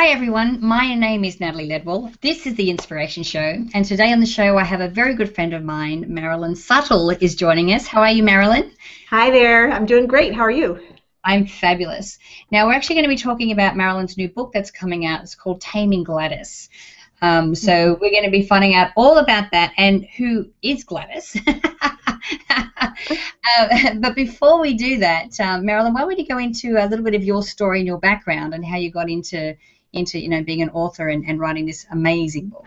Hi everyone, my name is Natalie Ledwell. This is the Inspiration Show, and today on the show I have a very good friend of mine, Marilyn Suttle, is joining us. How are you, Marilyn? Hi there. I'm doing great. How are you? I'm fabulous. Now we're actually going to be talking about Marilyn's new book that's coming out. It's called Taming Gladys. Um, so mm-hmm. we're going to be finding out all about that and who is Gladys. uh, but before we do that, um, Marilyn, why don't you go into a little bit of your story and your background and how you got into into you know being an author and, and writing this amazing book.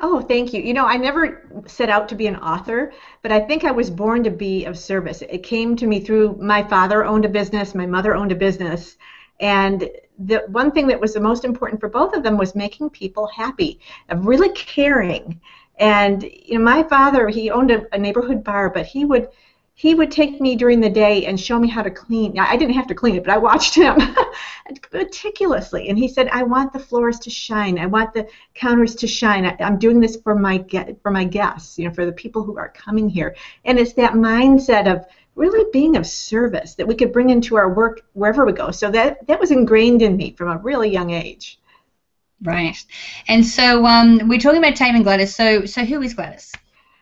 Oh, thank you. You know, I never set out to be an author, but I think I was born to be of service. It came to me through my father owned a business, my mother owned a business, and the one thing that was the most important for both of them was making people happy, of really caring. And you know, my father, he owned a, a neighborhood bar, but he would he would take me during the day and show me how to clean. I didn't have to clean it, but I watched him meticulously. And he said, "I want the floors to shine. I want the counters to shine. I, am doing this for my for my guests, you know, for the people who are coming here." And it's that mindset of really being of service that we could bring into our work wherever we go. So that that was ingrained in me from a really young age. Right. And so um, we're talking about taming Gladys. So so who is Gladys?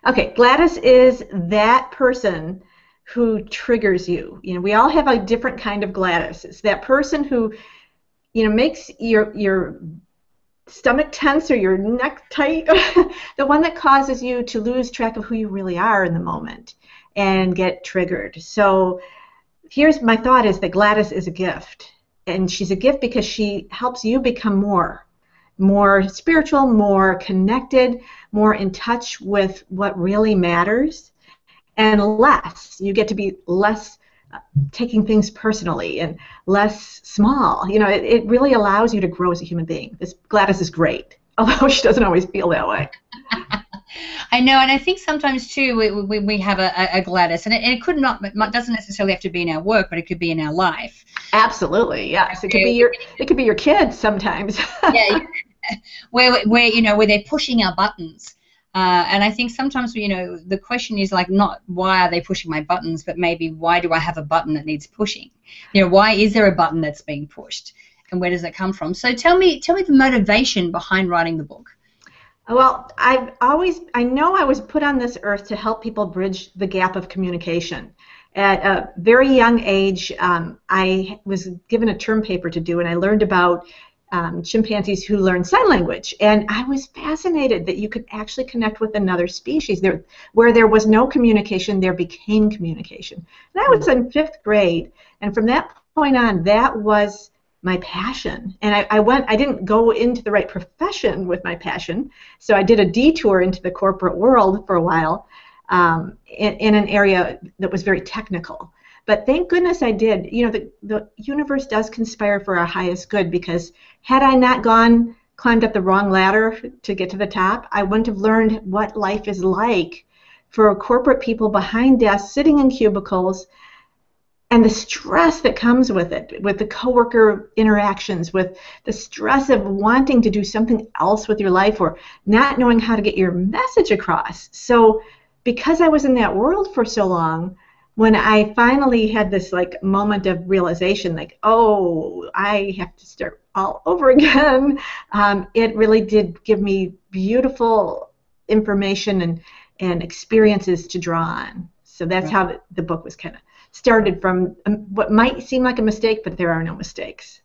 Okay, Gladys is that person who triggers you. You know, we all have a different kind of Gladys. It's that person who, you know, makes your your stomach tense or your neck tight. the one that causes you to lose track of who you really are in the moment and get triggered. So here's my thought is that Gladys is a gift. And she's a gift because she helps you become more more spiritual, more connected, more in touch with what really matters, and less. You get to be less uh, taking things personally and less small. You know, it, it really allows you to grow as a human being. This Gladys is great, although she doesn't always feel that way. I know, and I think sometimes too we, we, we have a, a Gladys, and it, it could not it doesn't necessarily have to be in our work, but it could be in our life. Absolutely, yes. It could be your it could be your kids sometimes. yeah, where where you know where they're pushing our buttons. Uh, and I think sometimes, you know, the question is like not why are they pushing my buttons, but maybe why do I have a button that needs pushing? You know, why is there a button that's being pushed, and where does it come from? So tell me, tell me the motivation behind writing the book. Well, I've always, I know I was put on this earth to help people bridge the gap of communication. At a very young age, um, I was given a term paper to do, and I learned about um, chimpanzees who learn sign language. And I was fascinated that you could actually connect with another species. There, where there was no communication, there became communication. And I was in fifth grade, and from that point on, that was my passion. And I, I went, I didn't go into the right profession with my passion, so I did a detour into the corporate world for a while um, in, in an area that was very technical. But thank goodness I did. You know, the, the universe does conspire for our highest good because had I not gone, climbed up the wrong ladder to get to the top, I wouldn't have learned what life is like for corporate people behind desks, sitting in cubicles, and the stress that comes with it, with the coworker interactions, with the stress of wanting to do something else with your life or not knowing how to get your message across. So, because I was in that world for so long, when I finally had this like moment of realization, like, oh, I have to start all over again, um, it really did give me beautiful information and, and experiences to draw on. So that's right. how the book was kind of started from um, what might seem like a mistake, but there are no mistakes.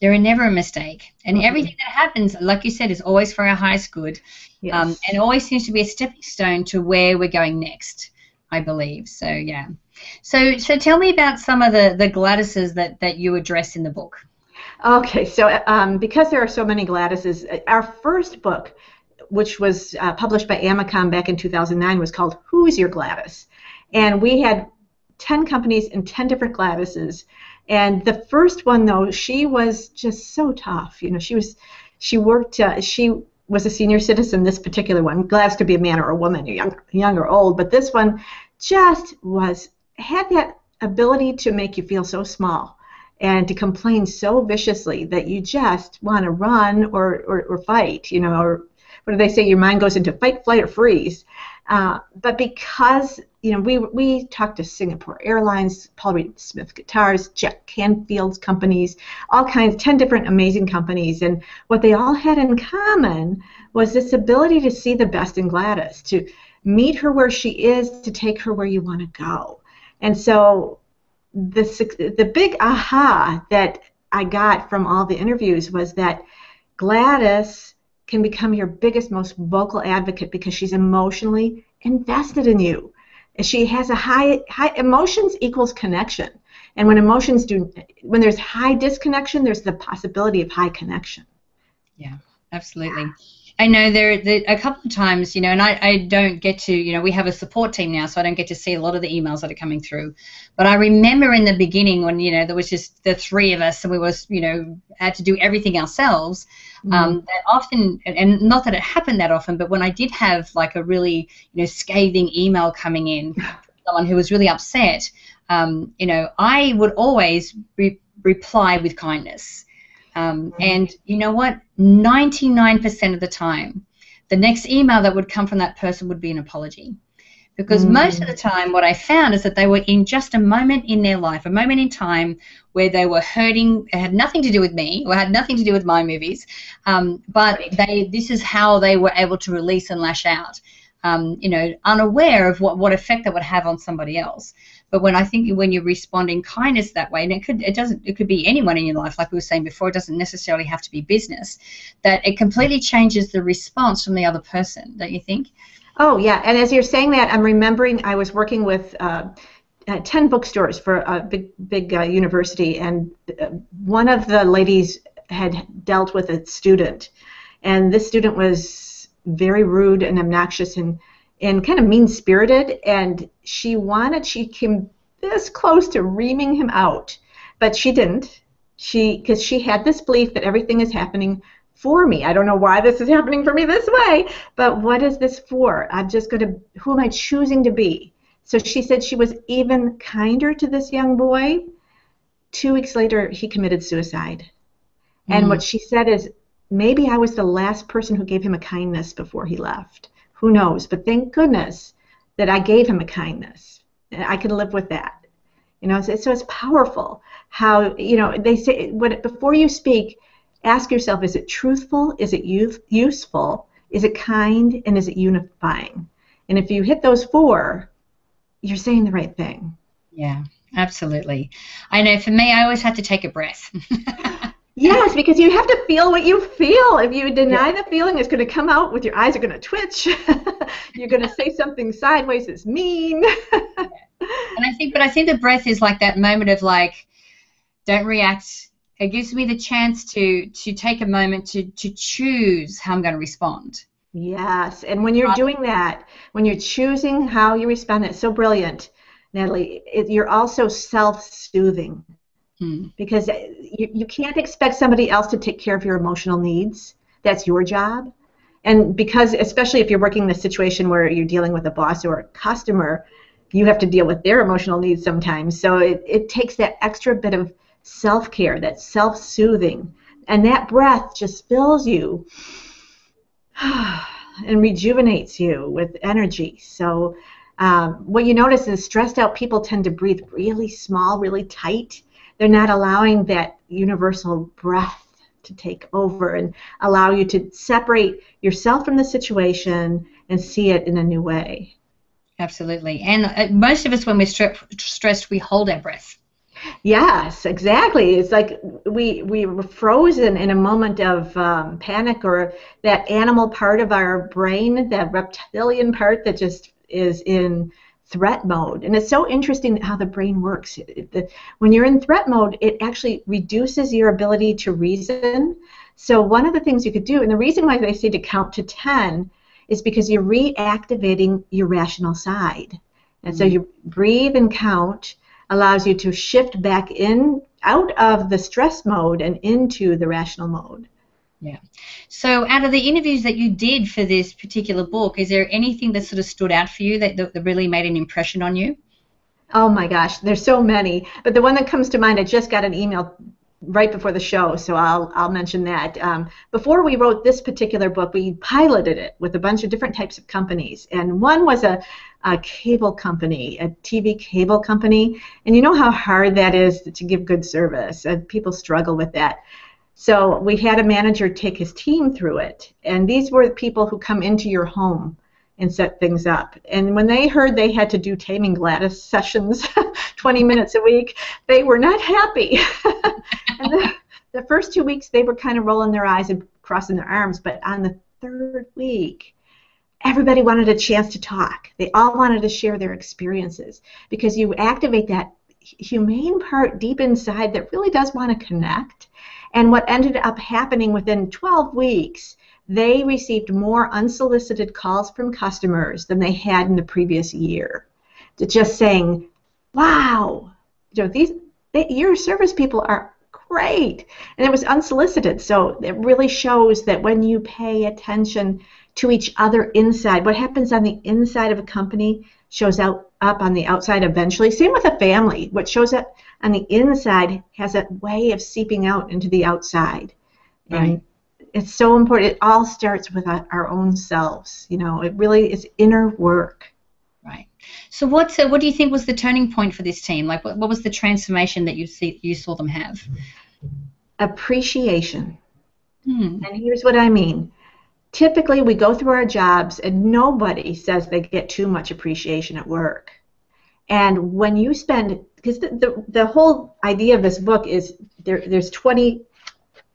There are never a mistake, and mm-hmm. everything that happens, like you said, is always for our highest good, yes. um, and always seems to be a stepping stone to where we're going next. I believe so. Yeah. So, so tell me about some of the the Gladyses that that you address in the book. Okay, so um, because there are so many Gladyses, our first book, which was uh, published by AMACOM back in 2009, was called "Who's Your Gladys," and we had 10 companies and 10 different Gladyses. And the first one, though, she was just so tough. You know, she was, she worked, uh, she was a senior citizen. This particular one, Gladys could be a man or a woman, young, young or old, but this one just was had that ability to make you feel so small and to complain so viciously that you just want to run or, or, or fight, you know, or what do they say? Your mind goes into fight, flight, or freeze. Uh, but because you know we we talked to Singapore Airlines, Paul Reed Smith Guitars, Jack Canfield's companies, all kinds, ten different amazing companies, and what they all had in common was this ability to see the best in Gladys, to meet her where she is, to take her where you want to go, and so the the big aha that I got from all the interviews was that Gladys can become your biggest, most vocal advocate because she's emotionally invested in you. She has a high, high emotions equals connection, and when emotions do, when there's high disconnection, there's the possibility of high connection. Yeah, absolutely. I know there, there a couple of times, you know, and I, I don't get to, you know, we have a support team now, so I don't get to see a lot of the emails that are coming through. But I remember in the beginning when, you know, there was just the three of us and we was, you know, had to do everything ourselves. Mm-hmm. Um, that often, and not that it happened that often, but when I did have like a really, you know, scathing email coming in, someone who was really upset, um, you know, I would always re- reply with kindness. Um, and you know what? 99% of the time, the next email that would come from that person would be an apology. Because mm. most of the time, what I found is that they were in just a moment in their life, a moment in time where they were hurting. It had nothing to do with me, or had nothing to do with my movies, um, but they. This is how they were able to release and lash out. Um, you know, unaware of what, what effect that would have on somebody else. But when I think when you respond in kindness that way, and it could it doesn't it could be anyone in your life, like we were saying before, it doesn't necessarily have to be business. That it completely changes the response from the other person, don't you think? Oh yeah, and as you're saying that, I'm remembering I was working with. Uh, uh, 10 bookstores for a big big uh, university and uh, one of the ladies had dealt with a student and this student was very rude and obnoxious and and kind of mean spirited, and she wanted, she came this close to reaming him out, but she didn't. She, because she had this belief that everything is happening for me. I don't know why this is happening for me this way, but what is this for? I'm just going to, who am I choosing to be? So she said she was even kinder to this young boy. Two weeks later, he committed suicide. And mm. what she said is, maybe I was the last person who gave him a kindness before he left. Who knows? But thank goodness that I gave him a kindness. I can live with that. You know, so, so it's powerful how, you know, they say, before you speak, ask yourself, is it truthful? Is it youth, useful? Is it kind? And is it unifying? And if you hit those four, you're saying the right thing. Yeah, absolutely. I know for me, I always had to take a breath. Yes, because you have to feel what you feel. If you deny yeah. the feeling, it's going to come out with your eyes are going to twitch. You're going to say something sideways that's mean. and I think, but I think the breath is like that moment of like, don't react. It gives me the chance to to take a moment to to choose how I'm going to respond. Yes, and when you're doing that, when you're choosing how you respond, that's so brilliant, Natalie. It, you're also self-soothing Hmm. Because you, you can't expect somebody else to take care of your emotional needs. That's your job. And because, especially if you're working in a situation where you're dealing with a boss or a customer, you have to deal with their emotional needs sometimes. So it, it takes that extra bit of self care, that self soothing. And that breath just fills you and rejuvenates you with energy. So um, what you notice is stressed out people tend to breathe really small, really tight they're not allowing that universal breath to take over and allow you to separate yourself from the situation and see it in a new way. Absolutely. And uh, most of us, when we're stressed, we hold our breath. Yes, exactly. It's like we we were frozen in a moment of um, panic, or that animal part of our brain, that reptilian part that just is in threat mode. And it's so interesting how the brain works. when you're in threat mode, it actually reduces your ability to reason. So one of the things you could do, and the reason why they say to count to 10 is because you're reactivating your rational side. And mm-hmm. so you breathe and count allows you to shift back in out of the stress mode and into the rational mode. Yeah. So, out of the interviews that you did for this particular book, is there anything that sort of stood out for you that, that really made an impression on you? Oh my gosh, there's so many. But the one that comes to mind, I just got an email right before the show, so I'll I'll mention that. Um, before we wrote this particular book, we piloted it with a bunch of different types of companies, and one was a, a cable company, a TV cable company, and you know how hard that is to give good service, and people struggle with that. So we had a manager take his team through it, and these were the people who come into your home and set things up. And when they heard they had to do Taming Gladys sessions 20 minutes a week, they were not happy. and the, the first two weeks, they were kind of rolling their eyes and crossing their arms, but on the third week, everybody wanted a chance to talk. They all wanted to share their experiences because you activate that humane part deep inside that really does want to connect. And what ended up happening within 12 weeks they received more unsolicited calls from customers than they had in the previous year. Just saying, wow, you know, these they, your service people are great. And it was unsolicited. So it really shows that when you pay attention to each other inside, what happens on the inside of a company shows out up on the outside eventually. Same with a family. What shows up on the inside has a way of seeping out into the outside. Right. And it's so important. It all starts with our own selves. You know, it really is inner work. Right. So, what's uh, what do you think was the turning point for this team? Like, what, what was the transformation that you see you saw them have? Appreciation. Hmm. And here's what I mean. Typically, we go through our jobs, and nobody says they get too much appreciation at work. And when you spend, because the, the, the whole idea of this book is there, there's 20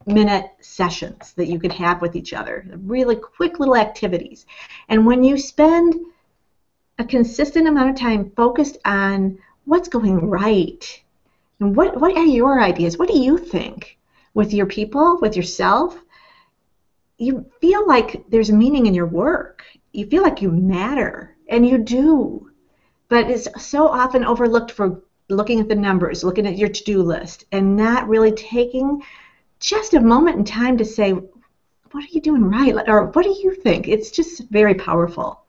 minute sessions that you can have with each other, really quick little activities. And when you spend a consistent amount of time focused on what's going right, and what, what are your ideas? What do you think with your people, with yourself? You feel like there's meaning in your work. You feel like you matter, and you do. But it's so often overlooked for looking at the numbers, looking at your to do list, and not really taking just a moment in time to say, what are you doing right? Or what do you think? It's just very powerful.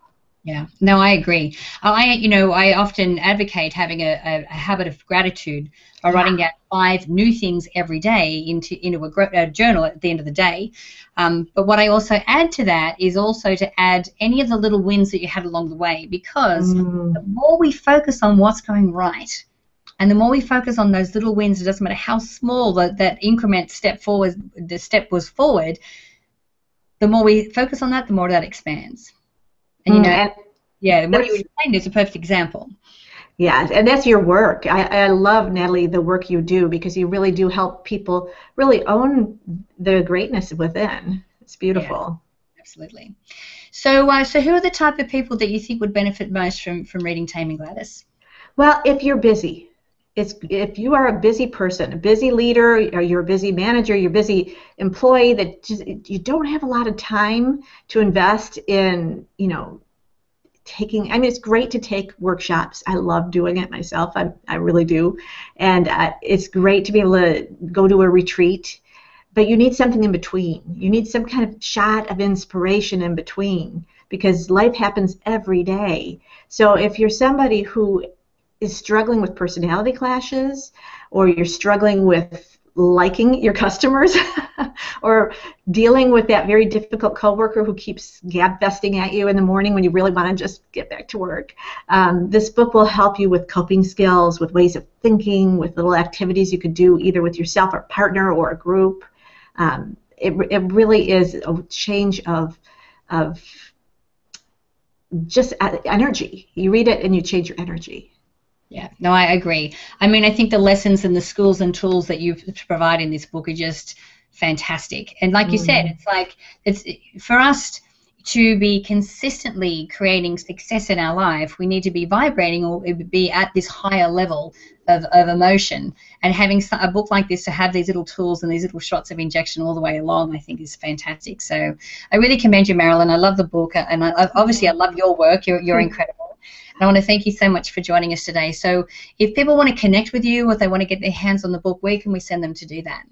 Yeah, no, I agree. I, you know, I often advocate having a, a, a habit of gratitude by writing down five new things every day into into a, a journal at the end of the day. Um, but what I also add to that is also to add any of the little wins that you had along the way, because mm. the more we focus on what's going right, and the more we focus on those little wins, it doesn't matter how small the, that increment step forward, the step was forward. The more we focus on that, the more that expands. And you mm, know, and yeah, what you explained is a perfect example. Yeah, and that's your work. I, I love Natalie the work you do because you really do help people really own the greatness within. It's beautiful. Yeah, absolutely. So, uh, so who are the type of people that you think would benefit most from from reading Taming Gladys? Well, if you're busy, it's, if you are a busy person, a busy leader, or you're a busy manager, you're a busy employee that just, you don't have a lot of time to invest in, you know, taking. I mean, it's great to take workshops. I love doing it myself. I, I really do, and uh, it's great to be able to go to a retreat. But you need something in between. You need some kind of shot of inspiration in between because life happens every day. So if you're somebody who is struggling with personality clashes or you're struggling with liking your customers or dealing with that very difficult coworker who keeps gabfesting at you in the morning when you really want to just get back to work. Um, this book will help you with coping skills, with ways of thinking, with little activities you could do either with yourself or partner or a group. Um, it, it really is a change of, of just energy. You read it and you change your energy. Yeah, no, I agree. I mean, I think the lessons and the skills and tools that you provide in this book are just fantastic. And like mm. you said, mm. it's like it's for us to be consistently creating success in our life, we need to be vibrating or be at this higher level of, of emotion. And having a book like this to have these little tools and these little shots of injection all the way along, I think is fantastic. So I really commend you, Marilyn. I love the book, and I, obviously I love your work. You're, you're incredible. And I want to thank you so much for joining us today. So if people want to connect with you or if they want to get their hands on the book, where can we send them to do that?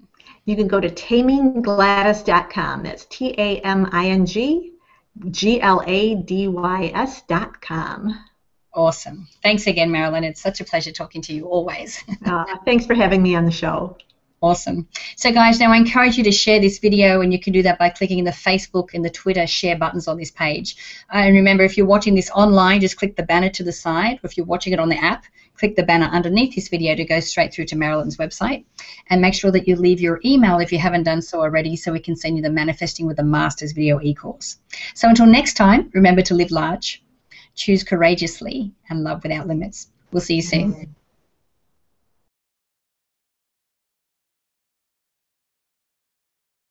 You can go to taminggladys.com. That's T A M I N G G L A D Y S.com. Awesome. Thanks again, Marilyn. It's such a pleasure talking to you always. uh, thanks for having me on the show. Awesome. So, guys, now I encourage you to share this video, and you can do that by clicking the Facebook and the Twitter share buttons on this page. Uh, and remember, if you're watching this online, just click the banner to the side. Or if you're watching it on the app, click the banner underneath this video to go straight through to Marilyn's website. And make sure that you leave your email if you haven't done so already so we can send you the Manifesting with the Masters video e-course. So until next time, remember to live large, choose courageously, and love without limits. We'll see you soon.